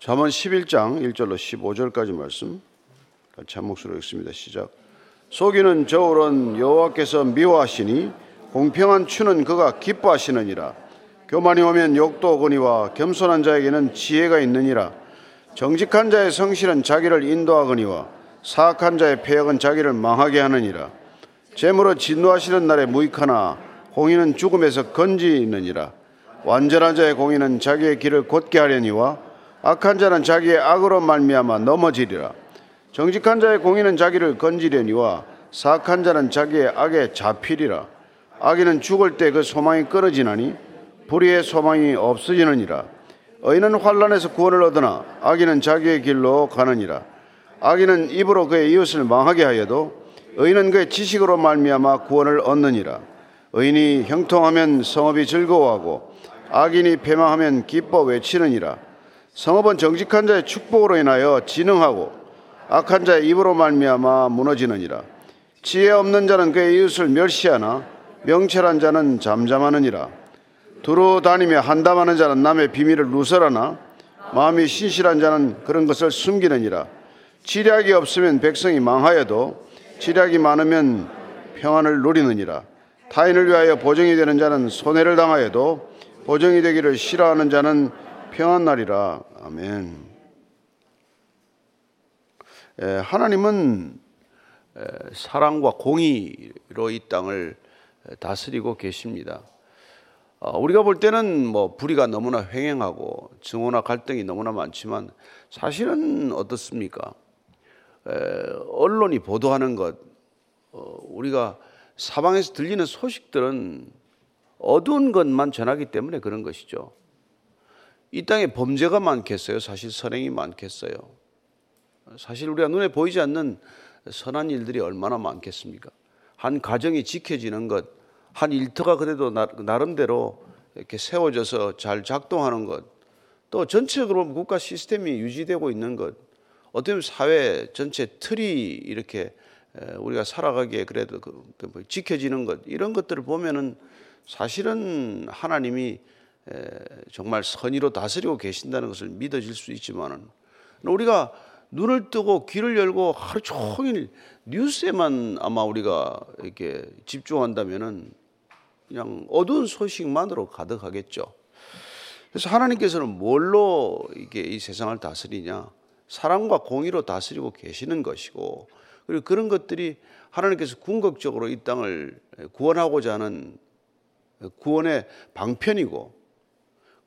잠언 11장 1절로 15절까지 말씀 같이 한 목소리로 읽습니다. 시작. 속이는 저울은 여호와께서 미워하시니 공평한 추는 그가 기뻐하시느니라. 교만이 오면 욕도 오거니와 겸손한 자에게는 지혜가 있느니라. 정직한 자의 성실은 자기를 인도하거니와 사악한 자의 폐역은 자기를 망하게 하느니라. 재물로 진노하시는 날에 무익하나 공의는 죽음에서 건지느니라. 완전한 자의 공의는 자기의 길을 곧게 하려니와 악한 자는 자기의 악으로 말미암아 넘어지리라. 정직한 자의 공의는 자기를 건지려니와 사악한 자는 자기의 악에 잡히리라. 악인은 죽을 때 그 소망이 끊어지나니 불의의 소망이 없어지느니라. 의인은 환란에서 구원을 얻으나 악인은 자기의 길로 가느니라. 악인은 입으로 그의 이웃을 망하게 하여도 의인은 그의 지식으로 말미암아 구원을 얻느니라. 의인이 형통하면 성업이 즐거워하고 악인이 패망하면 기뻐 외치느니라. 성업은 정직한 자의 축복으로 인하여 진흥하고 악한 자의 입으로 말미암아 무너지느니라. 지혜 없는 자는 그의 이웃을 멸시하나 명철한 자는 잠잠하느니라. 두루 다니며 한담하는 자는 남의 비밀을 누설하나 마음이 신실한 자는 그런 것을 숨기느니라. 지략이 없으면 백성이 망하여도 지략이 많으면 평안을 누리느니라. 타인을 위하여 보정이 되는 자는 손해를 당하여도 보정이 되기를 싫어하는 자는 평안 날이라. 아멘. 에, 하나님은 에, 사랑과 공의로 이 땅을 다스리고 계십니다. 어, 우리가 볼 때는 뭐 불의가 너무나 횡행하고 증오나 갈등이 너무나 많지만 사실은 어떻습니까? 에, 언론이 보도하는 것, 어, 우리가 사방에서 들리는 소식들은 어두운 것만 전하기 때문에 그런 것이죠. 이 땅에 범죄가 많겠어요? 사실 선행이 많겠어요? 사실 우리가 눈에 보이지 않는 선한 일들이 얼마나 많겠습니까? 한 가정이 지켜지는 것, 한 일터가 그래도 나 름대로 이렇게 세워져서 잘 작동하는 것, 또 전체적으로 국가 시스템이 유지되고 있는 것, 어떻게 보면 사회 전체 틀이 이렇게 우리가 살아가기에 그래도 그, 그뭐 지켜지는 것, 이런 것들을 보면은 사실은 하나님이 정말 선의로 다스리고 계신다는 것을 믿어질 수 있지만은 우리가 눈을 뜨고 귀를 열고 하루 종일 뉴스에만 아마 우리가 이렇게 집중한다면은 그냥 어두운 소식만으로 가득하겠죠. 그래서 하나님께서는 뭘로 이게 이 세상을 다스리냐? 사랑과 공의로 다스리고 계시는 것이고, 그리고 그런 것들이 하나님께서 궁극적으로 이 땅을 구원하고자 하는 구원의 방편이고,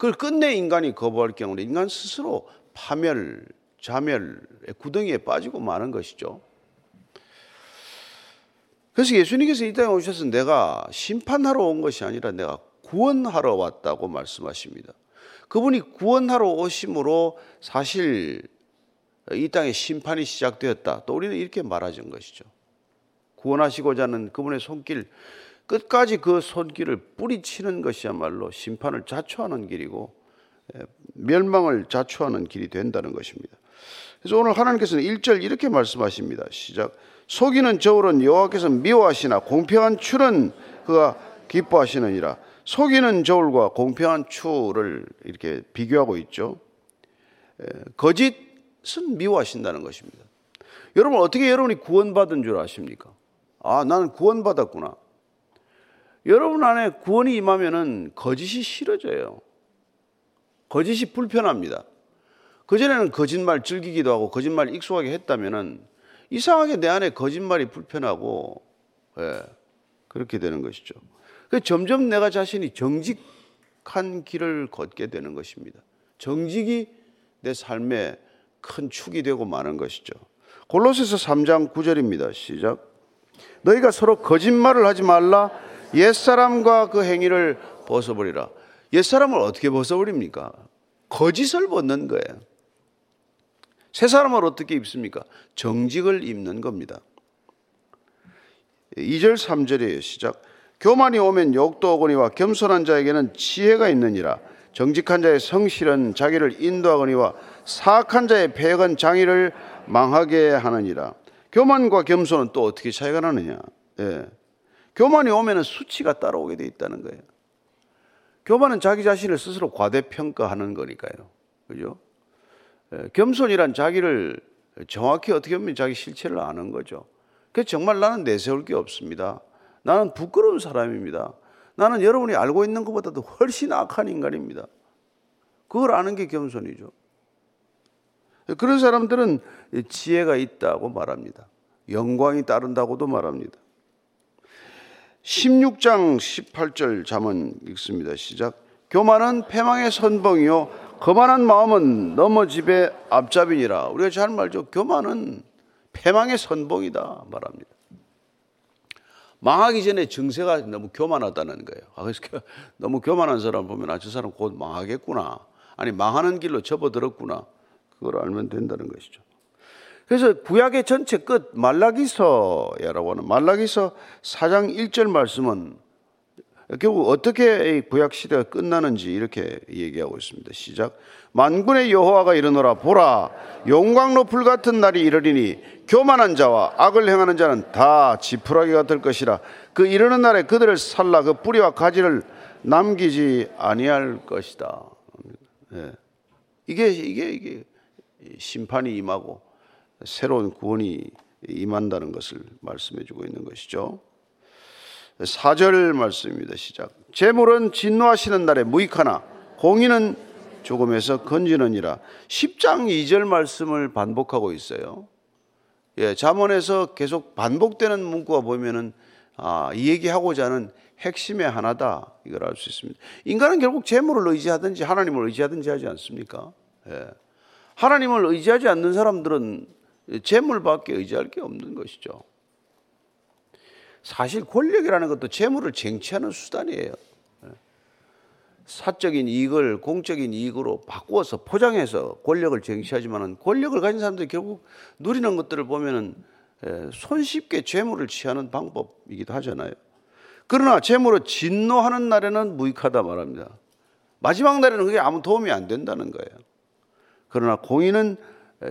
그걸 끝내 인간이 거부할 경우는 인간 스스로 파멸, 자멸의 구덩이에 빠지고 마는 것이죠. 그래서 예수님께서 이 땅에 오셔서 내가 심판하러 온 것이 아니라 내가 구원하러 왔다고 말씀하십니다. 그분이 구원하러 오심으로 사실 이 땅에 심판이 시작되었다. 또 우리는 이렇게 말하는 것이죠. 구원하시고자 하는 그분의 손길, 끝까지 그 손길을 뿌리치는 것이야말로 심판을 자초하는 길이고 멸망을 자초하는 길이 된다는 것입니다. 그래서 오늘 하나님께서는 1절 이렇게 말씀하십니다. 시작. 속이는 저울은 여호와께서 미워하시나 공평한 추는 그가 기뻐하시느니라. 속이는 저울과 공평한 추를 이렇게 비교하고 있죠. 거짓은 미워하신다는 것입니다. 여러분 어떻게 여러분이 구원받은 줄 아십니까? 아, 나는 구원받았구나. 여러분 안에 구원이 임하면은 거짓이 싫어져요. 거짓이 불편합니다. 그전에는 거짓말 즐기기도 하고 거짓말 익숙하게 했다면은 이상하게 내 안에 거짓말이 불편하고 예, 그렇게 되는 것이죠. 그 점점 내가 자신이 정직한 길을 걷게 되는 것입니다. 정직이 내 삶의 큰 축이 되고 마는 것이죠. 골로새서 3장 9절입니다. 시작. 너희가 서로 거짓말을 하지 말라. 옛사람과 그 행위를 벗어버리라. 옛사람을 어떻게 벗어버립니까? 거짓을 벗는 거예요. 새 사람을 어떻게 입습니까? 정직을 입는 겁니다. 2절 3절이에요. 시작. 교만이 오면 욕도 오거니와 겸손한 자에게는 지혜가 있느니라. 정직한 자의 성실은 자기를 인도하거니와 사악한 자의 폐역은 장의를 망하게 하느니라. 교만과 겸손은 또 어떻게 차이가 나느냐? 예. 교만이 오면 수치가 따라오게 돼 있다는 거예요. 교만은 자기 자신을 스스로 과대평가하는 거니까요. 그죠? 겸손이란 자기를 정확히 어떻게 보면 자기 실체를 아는 거죠. 그 정말 나는 내세울 게 없습니다. 나는 부끄러운 사람입니다. 나는 여러분이 알고 있는 것보다도 훨씬 악한 인간입니다. 그걸 아는 게 겸손이죠. 그런 사람들은 지혜가 있다고 말합니다. 영광이 따른다고도 말합니다. 16장 18절 잠언 읽습니다. 시작. 교만은 패망의 선봉이요 거만한 마음은 넘어집의 앞잡이니라. 우리가 잘 말죠. 교만은 패망의 선봉이다 말합니다. 망하기 전에 증세가 너무 교만하다는 거예요. 아, 그래서 너무 교만한 사람 보면 아, 저 사람 곧 망하겠구나. 아니, 망하는 길로 접어들었구나. 그걸 알면 된다는 것이죠. 그래서 구약의 전체 끝 말라기서야라고 하는 말라기서 4장 1절 말씀은 결국 어떻게 구약 시대가 끝나는지 이렇게 얘기하고 있습니다. 시작. 만군의 여호와가 이르노라 보라 용광로 불 같은 날이 이르리니 교만한 자와 악을 행하는 자는 다 지푸라기가 될 것이라 그 이르는 날에 그들을 살라 그 뿌리와 가지를 남기지 아니할 것이다. 네. 이게 이게 이게 심판이 임하고 새로운 구원이 임한다는 것을 말씀해 주고 있는 것이죠. 4절 말씀입니다. 시작. 재물은 진노하시는 날에 무익하나 공의는 죽음에서 건지느니라. 10장 2절 말씀을 반복하고 있어요. 예, 잠언에서 계속 반복되는 문구가 보면은 아, 이 얘기하고자 하는 핵심의 하나다. 이걸 알 수 있습니다. 인간은 결국 재물을 의지하든지 하나님을 의지하든지 하지 않습니까? 예. 하나님을 의지하지 않는 사람들은 재물밖에 의지할 게 없는 것이죠. 사실 권력이라는 것도 재물을 쟁취하는 수단이에요. 사적인 이익을 공적인 이익으로 바꾸어서 포장해서 권력을 쟁취하지만은 권력을 가진 사람들이 결국 누리는 것들을 보면은 손쉽게 재물을 취하는 방법이기도 하잖아요. 그러나 재물을 진노하는 날에는 무익하다 말합니다. 마지막 날에는 그게 아무 도움이 안 된다는 거예요. 그러나 공의는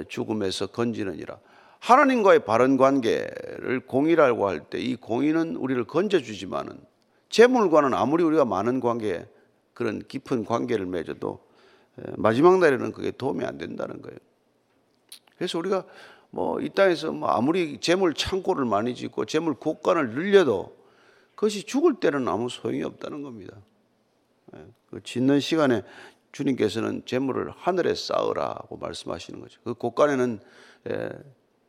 죽음에서 건지느니라. 하나님과의 바른 관계를 공의라고 할 때 이 공의는 우리를 건져주지만은 재물과는 아무리 우리가 많은 관계 그런 깊은 관계를 맺어도 마지막 날에는 그게 도움이 안 된다는 거예요. 그래서 우리가 뭐 이 땅에서 뭐 아무리 재물 창고를 많이 짓고 재물 국간을 늘려도 그것이 죽을 때는 아무 소용이 없다는 겁니다. 그 짓는 시간에 주님께서는 재물을 하늘에 쌓으라고 말씀하시는 거죠. 그 곳간에는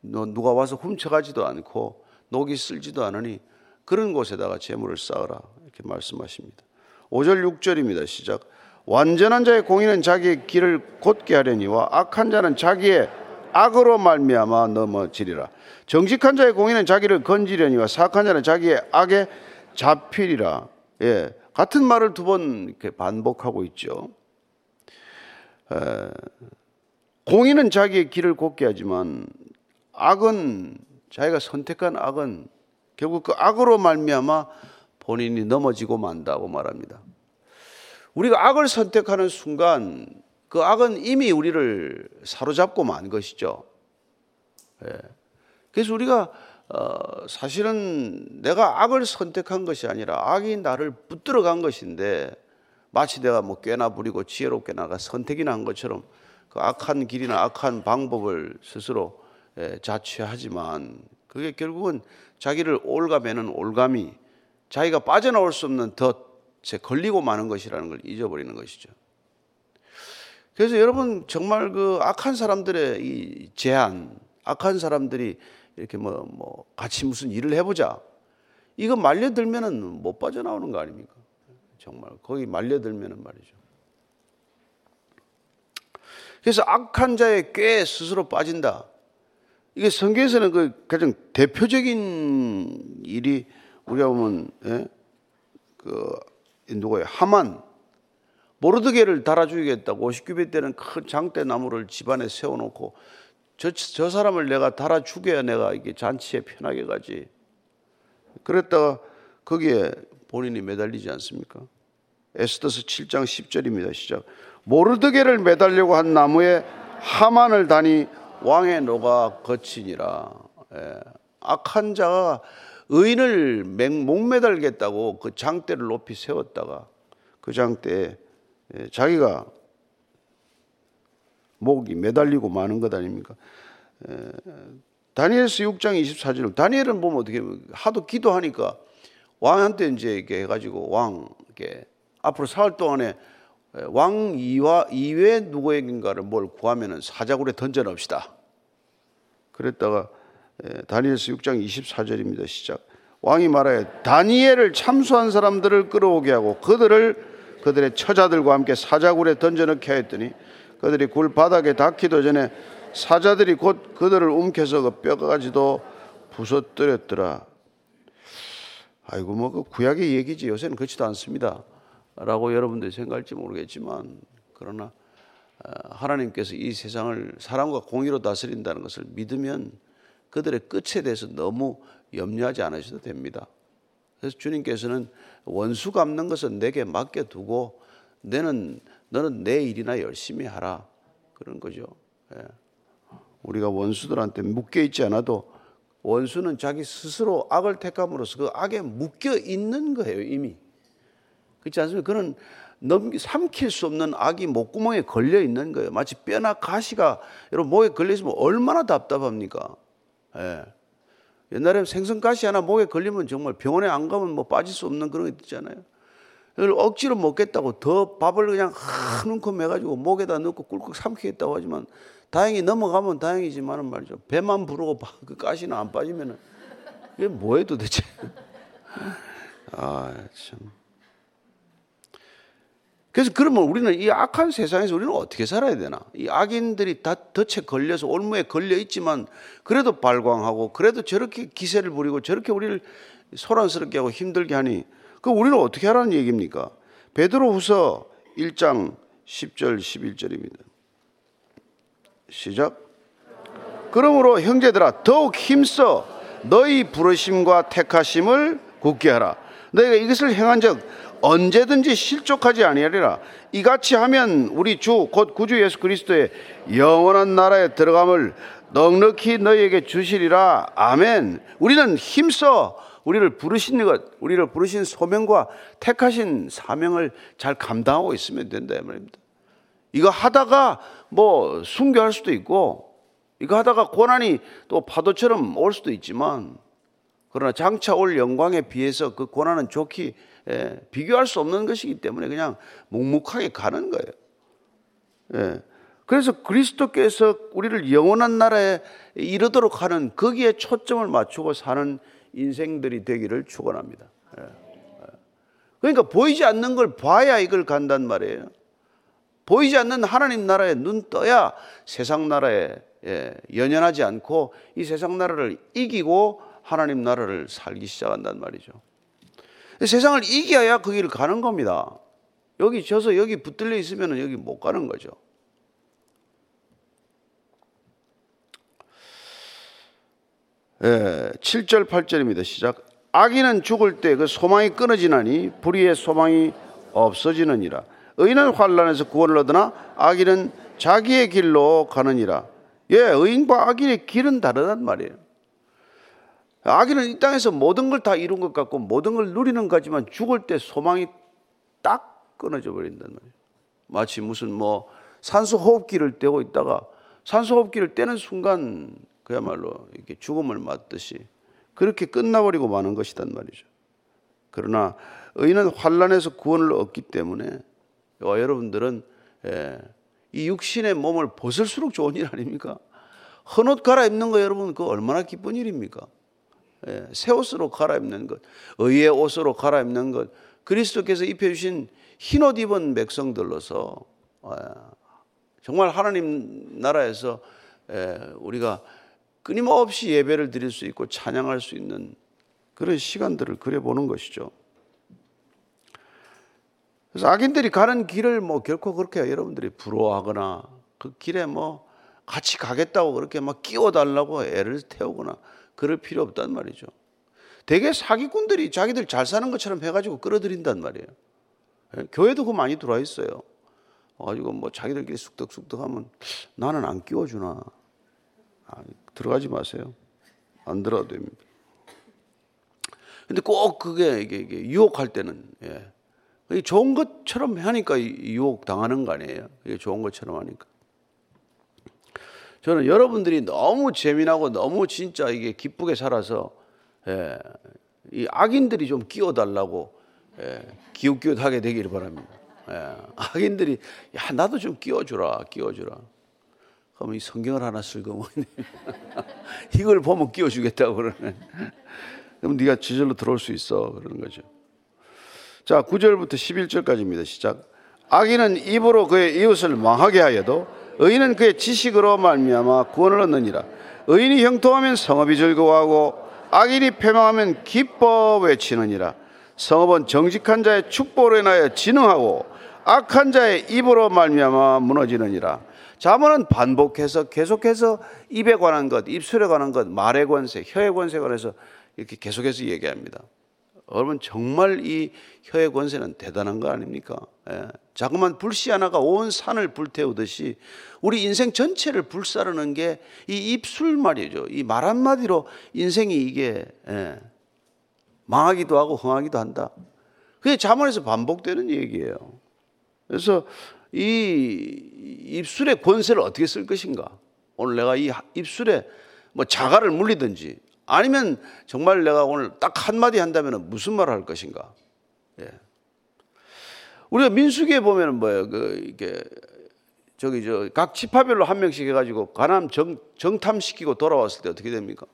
누가 와서 훔쳐가지도 않고 녹이 쓸지도 않으니 그런 곳에다가 재물을 쌓으라 이렇게 말씀하십니다. 5절 6절입니다. 시작. 완전한 자의 공의는 자기의 길을 곧게 하려니와 악한 자는 자기의 악으로 말미암아 넘어지리라. 정직한 자의 공의는 자기를 건지려니와 사악한 자는 자기의 악에 잡히리라. 예, 같은 말을 두 번 이렇게 반복하고 있죠. 에, 공의는 자기의 길을 곱게 하지만 악은 자기가 선택한 악은 결국 그 악으로 말미암아 본인이 넘어지고 만다고 말합니다. 우리가 악을 선택하는 순간 그 악은 이미 우리를 사로잡고 만 것이죠. 예. 그래서 우리가 어, 사실은 내가 악을 선택한 것이 아니라 악이 나를 붙들어 간 것인데 마치 내가 뭐 꽤나 부리고 지혜롭게 나가 선택이나 한 것처럼 그 악한 길이나 악한 방법을 스스로 예, 자취하지만 그게 결국은 자기를 올가매는 올감이 자기가 빠져나올 수 없는 덫에 걸리고 마는 것이라는 걸 잊어버리는 것이죠. 그래서 여러분 정말 그 악한 사람들의 이 제한, 악한 사람들이 이렇게 뭐, 뭐 같이 무슨 일을 해보자. 이거 말려들면은 못 빠져나오는 거 아닙니까? 정말 거기 말려들면은 말이죠. 그래서 악한 자의 꾀에 스스로 빠진다. 이게 성경에서는 그 가장 대표적인 일이 우리가 보면 예? 그 누구예요? 하만 모르드게를 달아 주겠다고 50규빗 되는 큰 장대 나무를 집안에 세워놓고 저, 저 사람을 내가 달아 죽여야 내가 이게 잔치에 편하게 가지. 그랬다가 거기에 본인이 매달리지 않습니까? 에스더서 7장 10절입니다. 시작. 모르드게를 매달려고 한 나무에 하만을 다니 왕의 노가 거치니라. 예. 악한 자가 의인을 목매달겠다고 그 장대를 높이 세웠다가 그 장대에 예, 자기가 목이 매달리고 마는 것 아닙니까? 다니엘서 6장 24절 다니엘은 보면 어떻게 하도 기도하니까 왕한테 이제 이렇게 해가지고 왕 이렇게 앞으로 사흘 동안에 왕 이와 이외 누구에겐가를 뭘 구하면은 사자굴에 던져 넣읍시다. 그랬다가 다니엘서 6장 24절입니다. 시작. 왕이 말하여 다니엘을 참수한 사람들을 끌어오게 하고 그들을 그들의 처자들과 함께 사자굴에 던져 넣게 하였더니 그들이 굴 바닥에 닿기도 전에 사자들이 곧 그들을 움켜서 그 뼈가지도 부서뜨렸더라. 아이고 뭐 그 구약의 얘기지 요새는 그렇지도 않습니다. 라고 여러분들이 생각할지 모르겠지만 그러나 어, 하나님께서 이 세상을 사랑과 공의로 다스린다는 것을 믿으면 그들의 끝에 대해서 너무 염려하지 않으셔도 됩니다. 그래서 주님께서는 원수 갚는 것은 내게 맡겨두고 너는 너는 내 일이나 열심히 하라 그런 거죠. 예. 우리가 원수들한테 묶여 있지 않아도 원수는 자기 스스로 악을 택함으로써 그 악에 묶여 있는 거예요 이미. 그렇지 않습니까? 그는 넘기 삼킬 수 없는 악이 목구멍에 걸려 있는 거예요. 마치 뼈나 가시가 여러분 목에 걸려 있으면 얼마나 답답합니까? 예. 옛날에 생선 가시 하나 목에 걸리면 정말 병원에 안 가면 뭐 빠질 수 없는 그런 게 있잖아요. 이걸 억지로 먹겠다고 더 밥을 그냥 한 움큼 해가지고 목에다 넣고 꿀꺽 삼키겠다고 하지만 다행히 넘어가면 다행이지만은 말이죠. 배만 부르고 그 가시는 안 빠지면은 이게 뭐예요 도대체? 아 참. 그래서 그러면 우리는 이 악한 세상에서 우리는 어떻게 살아야 되나? 이 악인들이 다 덫에 걸려서 올무에 걸려 있지만 그래도 발광하고 그래도 저렇게 기세를 부리고 저렇게 우리를 소란스럽게 하고 힘들게 하니 그 우리는 어떻게 하라는 얘기입니까? 베드로후서 1장 10절 11절입니다. 시작. 그러므로 형제들아 더욱 힘써 너희 부르심과 택하심을 굳게 하라. 너희가 이것을 행한 적 언제든지 실족하지 아니하리라. 이같이 하면 우리 주 곧 구주 예수 그리스도의 영원한 나라에 들어감을 넉넉히 너희에게 주시리라. 아멘. 우리는 힘써 우리를 부르신 것, 우리를 부르신 소명과 택하신 사명을 잘 감당하고 있으면 된다 말입니다. 이거 하다가 뭐 순교할 수도 있고 이거 하다가 고난이 또 파도처럼 올 수도 있지만 그러나 장차 올 영광에 비해서 그 고난은 좋기 예, 비교할 수 없는 것이기 때문에 그냥 묵묵하게 가는 거예요. 예. 그래서 그리스도께서 우리를 영원한 나라에 이르도록 하는 거기에 초점을 맞추고 사는 인생들이 되기를 축원합니다. 예. 그러니까 보이지 않는 걸 봐야 이걸 간단 말이에요. 보이지 않는 하나님 나라에 눈 떠야 세상 나라에 예, 연연하지 않고 이 세상 나라를 이기고 하나님 나라를 살기 시작한단 말이죠. 세상을 이겨야 그 길을 가는 겁니다. 여기 져서 여기 붙들려 있으면 여기 못 가는 거죠. 예, 7절 8절입니다. 시작. 악인은 죽을 때 그 소망이 끊어지나니 불의의 소망이 없어지느니라. 의인은 환란에서 구원을 얻으나 악인은 자기의 길로 가느니라. 예, 의인과 악인의 길은 다르단 말이에요. 악인은 이 땅에서 모든 걸 다 이룬 것 같고 모든 걸 누리는 거지만 죽을 때 소망이 딱 끊어져 버린단 말이에요. 마치 무슨 뭐 산소 호흡기를 떼고 있다가 산소 호흡기를 떼는 순간 그야말로 이렇게 죽음을 맞듯이 그렇게 끝나버리고 마는 것이단 말이죠. 그러나 의인은 환란에서 구원을 얻기 때문에 여러분들은 예, 이 육신의 몸을 벗을수록 좋은 일 아닙니까? 헌옷 갈아입는 거 여러분 그 얼마나 기쁜 일입니까? 예, 새 옷으로 갈아입는 것, 의의 옷으로 갈아입는 것, 그리스도께서 입혀주신 흰 옷 입은 백성들로서 아, 정말 하나님 나라에서 예, 우리가 끊임없이 예배를 드릴 수 있고 찬양할 수 있는 그런 시간들을 그려보는 것이죠. 그래서 악인들이 가는 길을 뭐 결코 그렇게 여러분들이 부러워하거나 그 길에 뭐 같이 가겠다고 그렇게 막 끼워달라고 애를 태우거나 그럴 필요 없단 말이죠. 대개 사기꾼들이 자기들 잘 사는 것처럼 해가지고 끌어들인단 말이에요. 예, 교회도 그 많이 들어와 있어요. 가지고 뭐 자기들끼리 쑥덕쑥덕 하면 나는 안 끼워주나. 아, 들어가지 마세요. 안 들어도 됩니다. 근데 꼭 그게 이게, 이게 유혹할 때는, 예. 좋은 것처럼 하니까 유혹 당하는 거 아니에요. 이게 좋은 것처럼 하니까. 저는 여러분들이 너무 재미나고 너무 진짜 이게 기쁘게 살아서 예, 이 악인들이 좀 끼워달라고 예, 기웃기웃하게 되기를 바랍니다. 예, 악인들이 야 나도 좀 끼워주라, 끼워주라. 그러면 이 성경을 하나 쓸고 이걸 보면 끼워주겠다고 그러네. 그럼 네가 지절로 들어올 수 있어 그러는 거죠. 자, 9절부터 11절까지입니다. 시작. 악인은 입으로 그의 이웃을 망하게 하여도 의인은 그의 지식으로 말미암아 구원을 얻느니라. 의인이 형통하면 성업이 즐거워하고 악인이 패망하면 기뻐 외치느니라. 성업은 정직한 자의 축복으로 인하여 진흥하고 악한 자의 입으로 말미암아 무너지느니라. 자문은 반복해서 계속해서 입에 관한 것, 입술에 관한 것, 말의 권세, 혀의 권세에 관해서 이렇게 계속해서 얘기합니다. 여러분 정말 이 혀의 권세는 대단한 거 아닙니까? 예. 자그만 불씨 하나가 온 산을 불태우듯이 우리 인생 전체를 불사르는 게 이 입술 말이죠. 이 말 한마디로 인생이 이게 예. 망하기도 하고 흥하기도 한다. 그게 자문에서 반복되는 얘기예요. 그래서 이 입술의 권세를 어떻게 쓸 것인가? 오늘 내가 이 입술에 뭐 자가를 물리든지 아니면 정말 내가 오늘 딱 한마디 한다면 무슨 말을 할 것인가? 예. 우리가 민수기에 보면은 뭐예요? 그, 이게, 저기, 저, 각 지파별로 한 명씩 해가지고 가남 정, 정탐시키고 돌아왔을 때 어떻게 됩니까?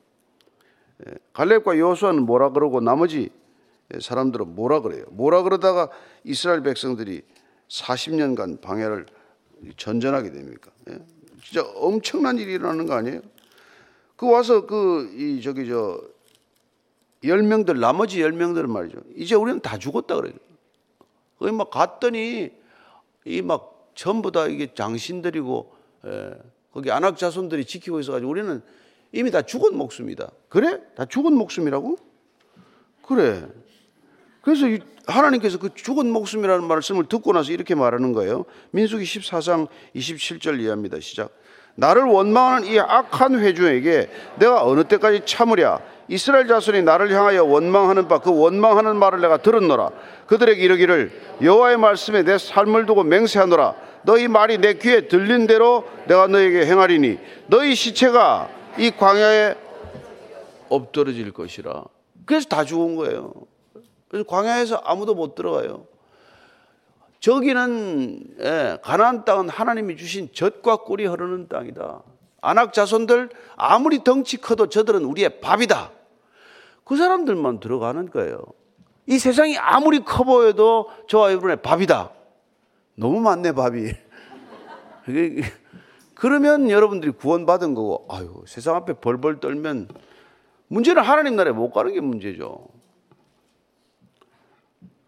예. 갈렙과 여호수아는 뭐라 그러고 나머지 사람들은 뭐라 그래요? 뭐라 그러다가 이스라엘 백성들이 40년간 방해를 전전하게 됩니까? 예. 진짜 엄청난 일이 일어나는 거 아니에요? 그 와서 그 이 저기 저 열 명들 나머지 열 명들은 말이죠. 이제 우리는 다 죽었다 그래요. 거기 막 갔더니 이 막 전부 다 이게 장신들이고 예, 거기 안악 자손들이 지키고 있어가지고 우리는 이미 다 죽은 목숨이다. 그래? 다 죽은 목숨이라고? 그래. 그래서 하나님께서 그 죽은 목숨이라는 말씀을 듣고 나서 이렇게 말하는 거예요. 민수기 14장 27절 이해합니다. 시작. 나를 원망하는 이 악한 회중에게 내가 어느 때까지 참으랴? 이스라엘 자손이 나를 향하여 원망하는 바 그 원망하는 말을 내가 들었노라. 그들에게 이르기를 여호와의 말씀에 내 삶을 두고 맹세하노라. 너희 말이 내 귀에 들린 대로 내가 너에게 행하리니 너희 시체가 이 광야에 엎드러질 것이라. 그래서 다 죽은 거예요. 그래서 광야에서 아무도 못 들어가요 저기는 예, 가나안 땅은 하나님이 주신 젖과 꿀이 흐르는 땅이다. 안악 자손들 아무리 덩치 커도 저들은 우리의 밥이다. 그 사람들만 들어가는 거예요. 이 세상이 아무리 커 보여도 저와 여러분의 밥이다. 너무 많네 밥이. 그러면 여러분들이 구원받은 거고, 아유 세상 앞에 벌벌 떨면 문제는 하나님 나라에 못 가는 게 문제죠.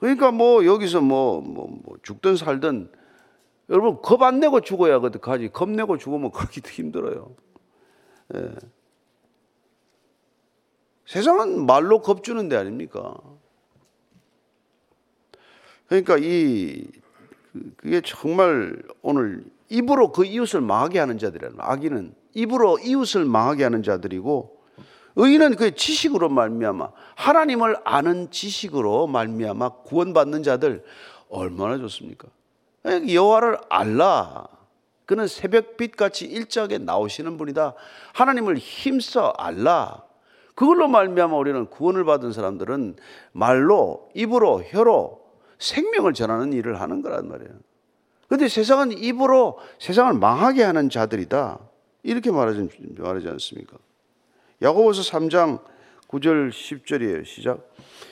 그러니까 뭐 여기서 뭐, 뭐, 뭐 죽든 살든 여러분 겁 안 내고 죽어야 그득하지 겁 내고 죽으면 그러기도 힘들어요. 예. 세상은 말로 겁 주는 데 아닙니까? 그러니까 이 그게 정말 오늘 입으로 그 이웃을 망하게 하는 자들이라는 악인은 입으로 이웃을 망하게 하는 자들이고 의인은 그 지식으로 말미암아 하나님을 아는 지식으로 말미암아 구원받는 자들 얼마나 좋습니까? 여호와를 알라. 그는 새벽빛 같이 일정하게 나오시는 분이다. 하나님을 힘써 알라. 그걸로 말미암아 우리는 구원을 받은 사람들은 말로 입으로 혀로 생명을 전하는 일을 하는 거란 말이에요. 그런데 세상은 입으로 세상을 망하게 하는 자들이다. 이렇게 말하지, 말하지 않습니까? 야고보서 3장 9절 10절이에요. 시작.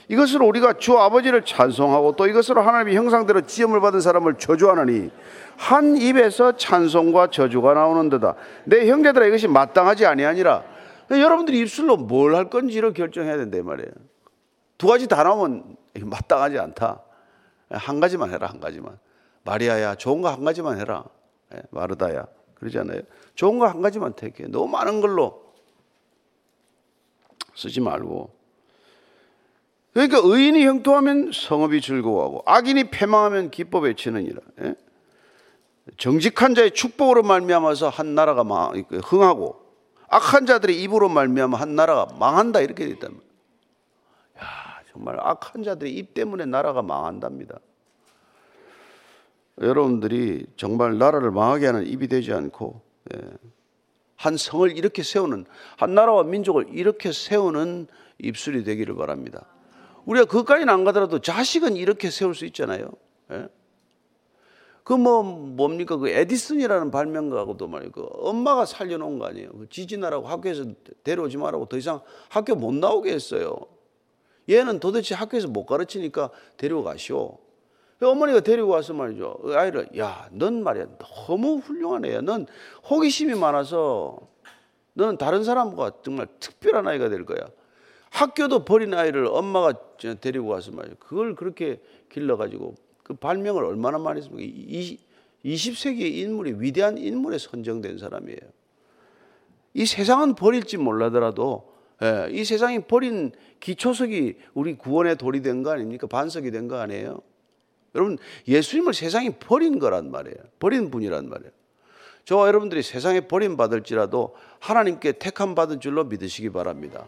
이것으로 우리가 주 아버지를 찬송하고 또 이것으로 하나님의 형상대로 지음을 받은 사람을 저주하느니 한 입에서 찬송과 저주가 나오는데다 내 형제들아 이것이 마땅하지 아니하니라. 여러분들이 입술로 뭘 할 건지를 결정해야 된다 말이에요. 두 가지 다 나오면 마땅하지 않다. 한 가지만 해라 한 가지만. 마리아야 좋은 거 한 가지만 해라. 예, 마르다야 그러잖아요. 좋은 거 한 가지만 택해. 너무 많은 걸로 쓰지 말고. 그러니까 의인이 형통하면 성업이 즐거워하고 악인이 패망하면 기뻐 외치느니라. 예? 정직한 자의 축복으로 말미암아서 한 나라가 망, 흥하고 악한 자들의 입으로 말미암아 한 나라가 망한다 이렇게 돼 있단 말이야. 야, 정말 악한 자들의 입 때문에 나라가 망한답니다. 여러분들이 정말 나라를 망하게 하는 입이 되지 않고 예. 한 성을 이렇게 세우는 한 나라와 민족을 이렇게 세우는 입술이 되기를 바랍니다. 우리가 그까지는 안 가더라도 자식은 이렇게 세울 수 있잖아요. 예? 그뭐 뭡니까 그 에디슨이라는 발명가하고도 말이에요. 그 엄마가 살려놓은 거 아니에요. 그 지진하라고 학교에서 데려오지 말라고 더 이상 학교 못 나오게 했어요. 얘는 도대체 학교에서 못 가르치니까 데려가시오. 어머니가 데리고 와서 말이죠. 그 아이를 야, 넌 말이야 너무 훌륭한 애야. 넌 호기심이 많아서 너는 다른 사람과 정말 특별한 아이가 될 거야. 학교도 버린 아이를 엄마가 데리고 와서 말이죠. 그걸 그렇게 길러가지고 그 발명을 얼마나 많이 했습니까? 20세기의 인물이 위대한 인물에 선정된 사람이에요. 이 세상은 버릴지 몰라더라도 예, 이 세상이 버린 기초석이 우리 구원의 돌이 된 거 아닙니까? 반석이 된 거 아니에요? 여러분 예수님을 세상이 버린 거란 말이에요. 버린 분이란 말이에요. 저와 여러분들이 세상에 버림받을지라도 하나님께 택함 받은 줄로 믿으시기 바랍니다.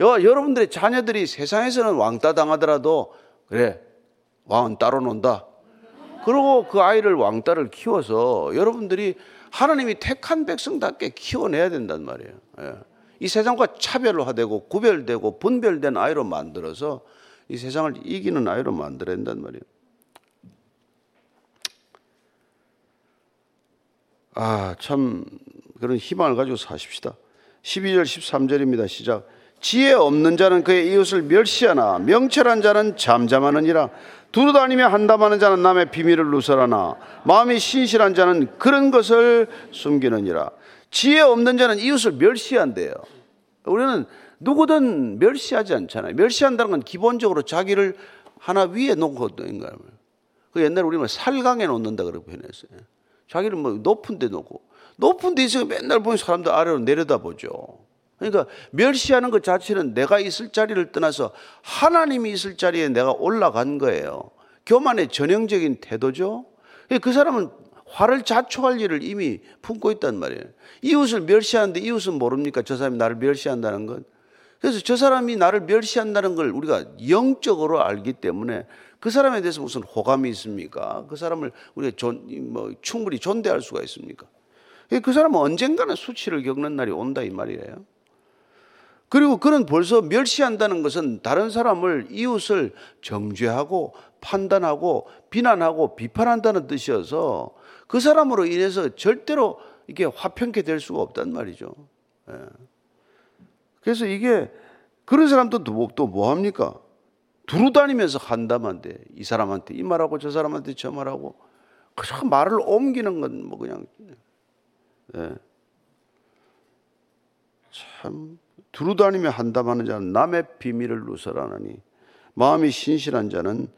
여러분들의 자녀들이 세상에서는 왕따 당하더라도 그래 왕은 따로 논다. 그리고 그 아이를 왕따를 키워서 여러분들이 하나님이 택한 백성답게 키워내야 된단 말이에요. 예. 이 세상과 차별화되고 구별되고 분별된 아이로 만들어서 이 세상을 이기는 아이로 만들어야 된단 말이에요. 아, 참 그런 희망을 가지고 사십시다. 12절 13절입니다. 시작. 지혜 없는 자는 그의 이웃을 멸시하나 명철한 자는 잠잠하느니라 두루다니며 한담하는 자는 남의 비밀을 누설하나 마음이 신실한 자는 그런 것을 숨기느니라 지혜 없는 자는 이웃을 멸시한대요 우리는 누구든 멸시하지 않잖아요 멸시한다는 건 기본적으로 자기를 하나 위에 놓고 있는 거예요 그 옛날에 우리는 살강에 놓는다 그렇게 표현했어요 자기를 뭐 높은 데 놓고 높은 데 있으면 맨날 보면 사람들 아래로 내려다보죠 그러니까 멸시하는 것 자체는 내가 있을 자리를 떠나서 하나님이 있을 자리에 내가 올라간 거예요. 교만의 전형적인 태도죠. 그 사람은 화를 자초할 일을 이미 품고 있단 말이에요. 이웃을 멸시하는데 이웃은 모릅니까? 저 사람이 나를 멸시한다는 건. 그래서 저 사람이 나를 멸시한다는 걸 우리가 영적으로 알기 때문에 그 사람에 대해서 무슨 호감이 있습니까? 그 사람을 우리가 존, 뭐 충분히 존대할 수가 있습니까? 그 사람은 언젠가는 수치를 겪는 날이 온다 이 말이에요. 그리고 그는 벌써 멸시한다는 것은 다른 사람을 이웃을 정죄하고 판단하고 비난하고 비판한다는 뜻이어서 그 사람으로 인해서 절대로 이게 화평케 될 수가 없단 말이죠. 예. 그래서 이게 그런 사람도 또뭐 합니까? 두루 다니면서 한담한데 이 사람한테 이 말하고 저 사람한테 저 말하고 그 말을 옮기는 건 뭐 그냥 예. 참 두루다니며 한담하는 자는 남의 비밀을 누설하느니 마음이 신실한 자는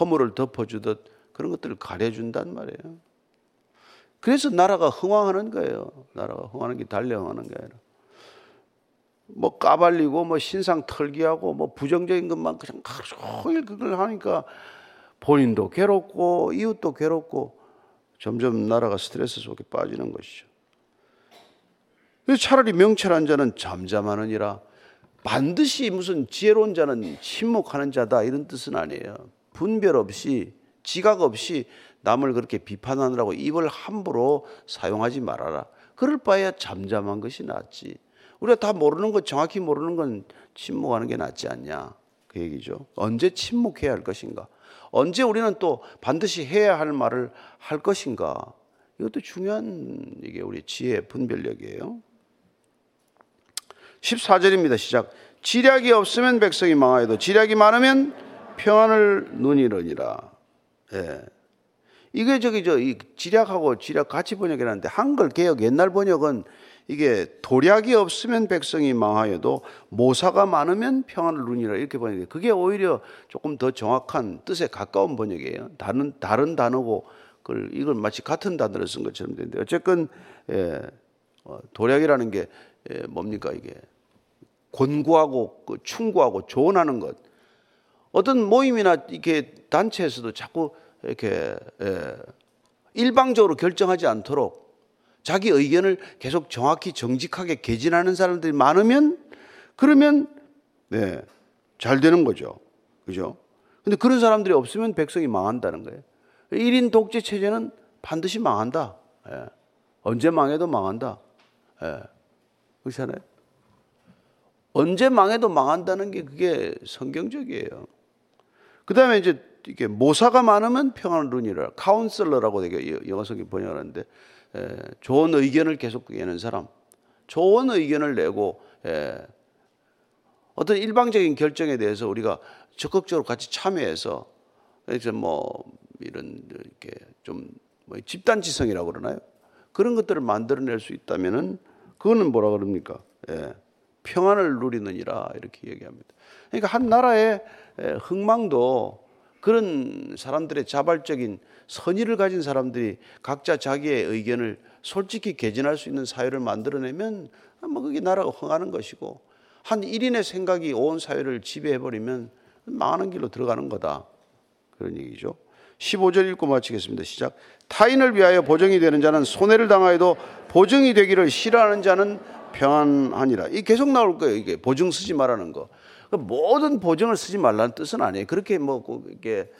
허물을 덮어주듯 그런 것들을 가려준단 말이에요. 그래서 나라가 흥왕하는 거예요. 나라가 흥하는 게 달려하는 게 아니라. 뭐 까발리고 뭐 신상 털기하고 뭐 부정적인 것만 그냥 하루 종일 그걸 하니까 본인도 괴롭고 이웃도 괴롭고 점점 나라가 스트레스 속에 빠지는 것이죠. 차라리 명철한 자는 잠잠하느니라 반드시 무슨 지혜로운 자는 침묵하는 자다 이런 뜻은 아니에요. 분별 없이 지각 없이 남을 그렇게 비판하느라고 입을 함부로 사용하지 말아라. 그럴 바에야 잠잠한 것이 낫지. 우리가 다 모르는 것 정확히 모르는 건 침묵하는 게 낫지 않냐 그 얘기죠. 언제 침묵해야 할 것인가? 언제 우리는 또 반드시 해야 할 말을 할 것인가? 이것도 중요한 이게 우리 지혜 분별력이에요. 14절입니다. 시작. 지략이 없으면 백성이 망하여도 지략이 많으면 평안을 누리느니라. 예. 이게 저기 저 이 지략하고 지략 같이 번역이라는데 한글 개혁 옛날 번역은 이게 도략이 없으면 백성이 망하여도 모사가 많으면 평안을 누리라 이렇게 번역해. 그게 오히려 조금 더 정확한 뜻에 가까운 번역이에요. 다른 다른 단어고 그걸 이걸 마치 같은 단어를 쓴 것처럼 되는데 어쨌건 예, 어, 도략이라는 게 예, 뭡니까 이게 권고하고 그 충고하고 조언하는 것. 어떤 모임이나 이렇게 단체에서도 자꾸 이렇게 예, 일방적으로 결정하지 않도록 자기 의견을 계속 정확히 정직하게 개진하는 사람들이 많으면 그러면 네, 잘 되는 거죠. 그죠? 근데 그런 사람들이 없으면 백성이 망한다는 거예요. 1인 독재 체제는 반드시 망한다. 예. 언제 망해도 망한다. 예. 그렇잖아요. 언제 망해도 망한다는 게 그게 성경적이에요. 그 다음에 이제 이게 모사가 많으면 평안론이라 카운슬러라고 되게 영어 성경 번역하는데 에, 좋은 의견을 계속 내는 사람, 좋은 의견을 내고 에, 어떤 일방적인 결정에 대해서 우리가 적극적으로 같이 참여해서 이제 뭐 이런 이렇게 좀 뭐 집단지성이라고 그러나요? 그런 것들을 만들어낼 수 있다면은 그거는 뭐라 그럽니까? 예, 평안을 누리느니라 이렇게 얘기합니다. 그러니까 한 나라의 흥망도 그런 사람들의 자발적인 선의를 가진 사람들이 각자 자기의 의견을 솔직히 개진할 수 있는 사회를 만들어내면 뭐 그게 나라가 흥하는 것이고 한 1인의 생각이 온 사회를 지배해버리면 망하는 길로 들어가는 거다. 그런 얘기죠. 15절 읽고 마치겠습니다. 시작. 타인을 위하여 보정이 되는 자는 손해를 당하여도 보정이 되기를 싫어하는 자는 평안하니라. 이 계속 나올 거예요. 이게 보증 쓰지 말라는 거. 그 모든 보증을 쓰지 말라는 뜻은 아니에요. 그렇게 뭐 이렇게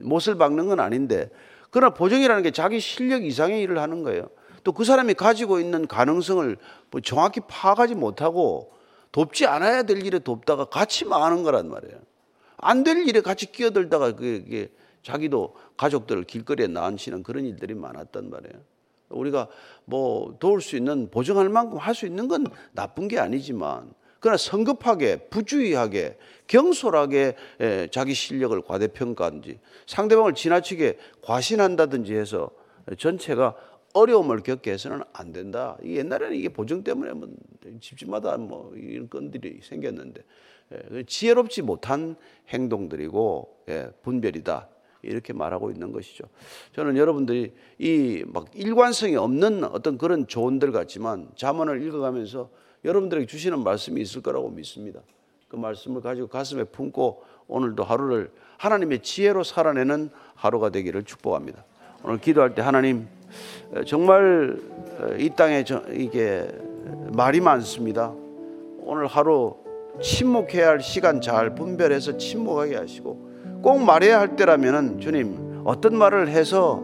못을 박는 건 아닌데 그러나 보증이라는 게 자기 실력 이상의 일을 하는 거예요. 또 그 사람이 가지고 있는 가능성을 뭐 정확히 파악하지 못하고 돕지 않아야 될 일에 돕다가 같이 망하는 거란 말이에요. 안 될 일에 같이 끼어들다가 그게 자기도 가족들을 길거리에 나앉히는 그런 일들이 많았단 말이에요. 우리가 뭐 도울 수 있는 보증할 만큼 할 수 있는 건 나쁜 게 아니지만 그러나 성급하게 부주의하게 경솔하게 자기 실력을 과대평가한지 상대방을 지나치게 과신한다든지 해서 전체가 어려움을 겪게 해서는 안 된다. 옛날에는 이게 보증 때문에 뭐 집집마다 뭐 이런 건들이 생겼는데 지혜롭지 못한 행동들이고 분별이다. 이렇게 말하고 있는 것이죠. 저는 여러분들이 이 막 일관성이 없는 어떤 그런 조언들 같지만 자문을 읽어가면서 여러분들에게 주시는 말씀이 있을 거라고 믿습니다. 그 말씀을 가지고 가슴에 품고 오늘도 하루를 하나님의 지혜로 살아내는 하루가 되기를 축복합니다. 오늘 기도할 때 하나님 정말 이 땅에 이게 말이 많습니다. 오늘 하루 침묵해야 할 시간 잘 분별해서 침묵하게 하시고 꼭 말해야 할 때라면은 주님 어떤 말을 해서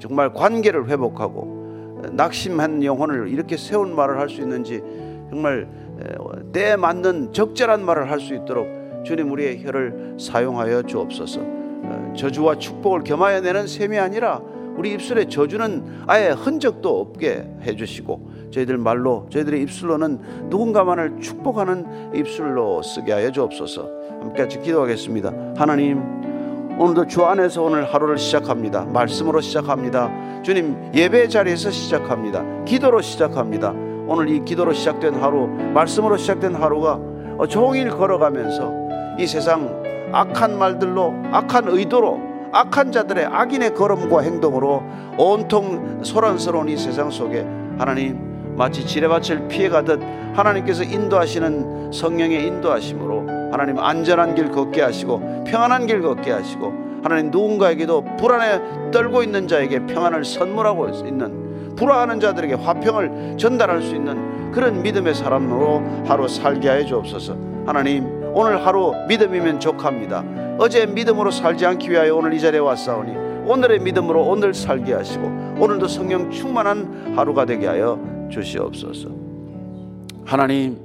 정말 관계를 회복하고 낙심한 영혼을 이렇게 세운 말을 할 수 있는지 정말 예, 때에 맞는 적절한 말을 할 수 있도록 주님 우리의 혀를 사용하여 주옵소서. 어, 저주와 축복을 겸하여 내는 셈이 아니라 우리 입술에 저주는 아예 흔적도 없게 해주시고 저희들 말로 저희들의 입술로는 누군가만을 축복하는 입술로 쓰게 하여 주옵소서. 함께 같이 기도하겠습니다. 하나님 오늘도 주 안에서 오늘 하루를 시작합니다. 말씀으로 시작합니다. 주님 예배 자리에서 시작합니다. 기도로 시작합니다. 오늘 이 기도로 시작된 하루, 말씀으로 시작된 하루가 종일 걸어가면서 이 세상 악한 말들로 악한 의도로 악한 자들의 악인의 걸음과 행동으로 온통 소란스러운 이 세상 속에 하나님 마치 지뢰밭을 피해가듯 하나님께서 인도하시는 성령의 인도하심으로 하나님 안전한 길 걷게 하시고 평안한 길 걷게 하시고 하나님 누군가에게도 불안에 떨고 있는 자에게 평안을 선물하고 있는 불화하는 자들에게 화평을 전달할 수 있는 그런 믿음의 사람으로 하루 살게 하여 주옵소서 하나님 오늘 하루 믿음이면 족합니다. 어제 믿음으로 살지 않기 위하여 오늘 이 자리에 왔사오니 오늘의 믿음으로 오늘 살게 하시고 오늘도 성령 충만한 하루가 되게 하여 주시옵소서. 하나님,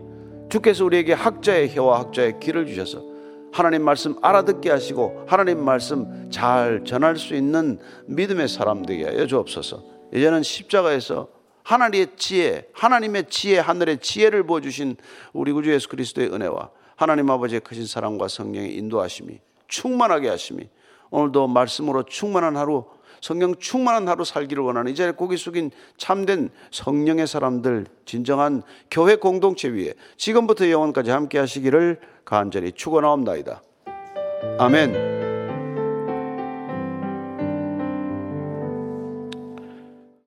주께서 우리에게 학자의 혀와 학자의 귀를 주셔서 하나님 말씀 알아듣게 하시고 하나님 말씀 잘 전할 수 있는 믿음의 사람 되게 하여 주옵소서. 이제는 십자가에서 하나님의 지혜, 하나님의 지혜, 하늘의 지혜를 보여주신 우리 구주 예수 그리스도의 은혜와 하나님 아버지의 크신 사랑과 성령의 인도하심이 충만하게 하심이 오늘도 말씀으로 충만한 하루 성령 충만한 하루 살기를 원하는 이 자리에 고기 숙인 참된 성령의 사람들 진정한 교회 공동체 위에 지금부터 영원까지 함께 하시기를 간절히 축원하옵나이다. 아멘.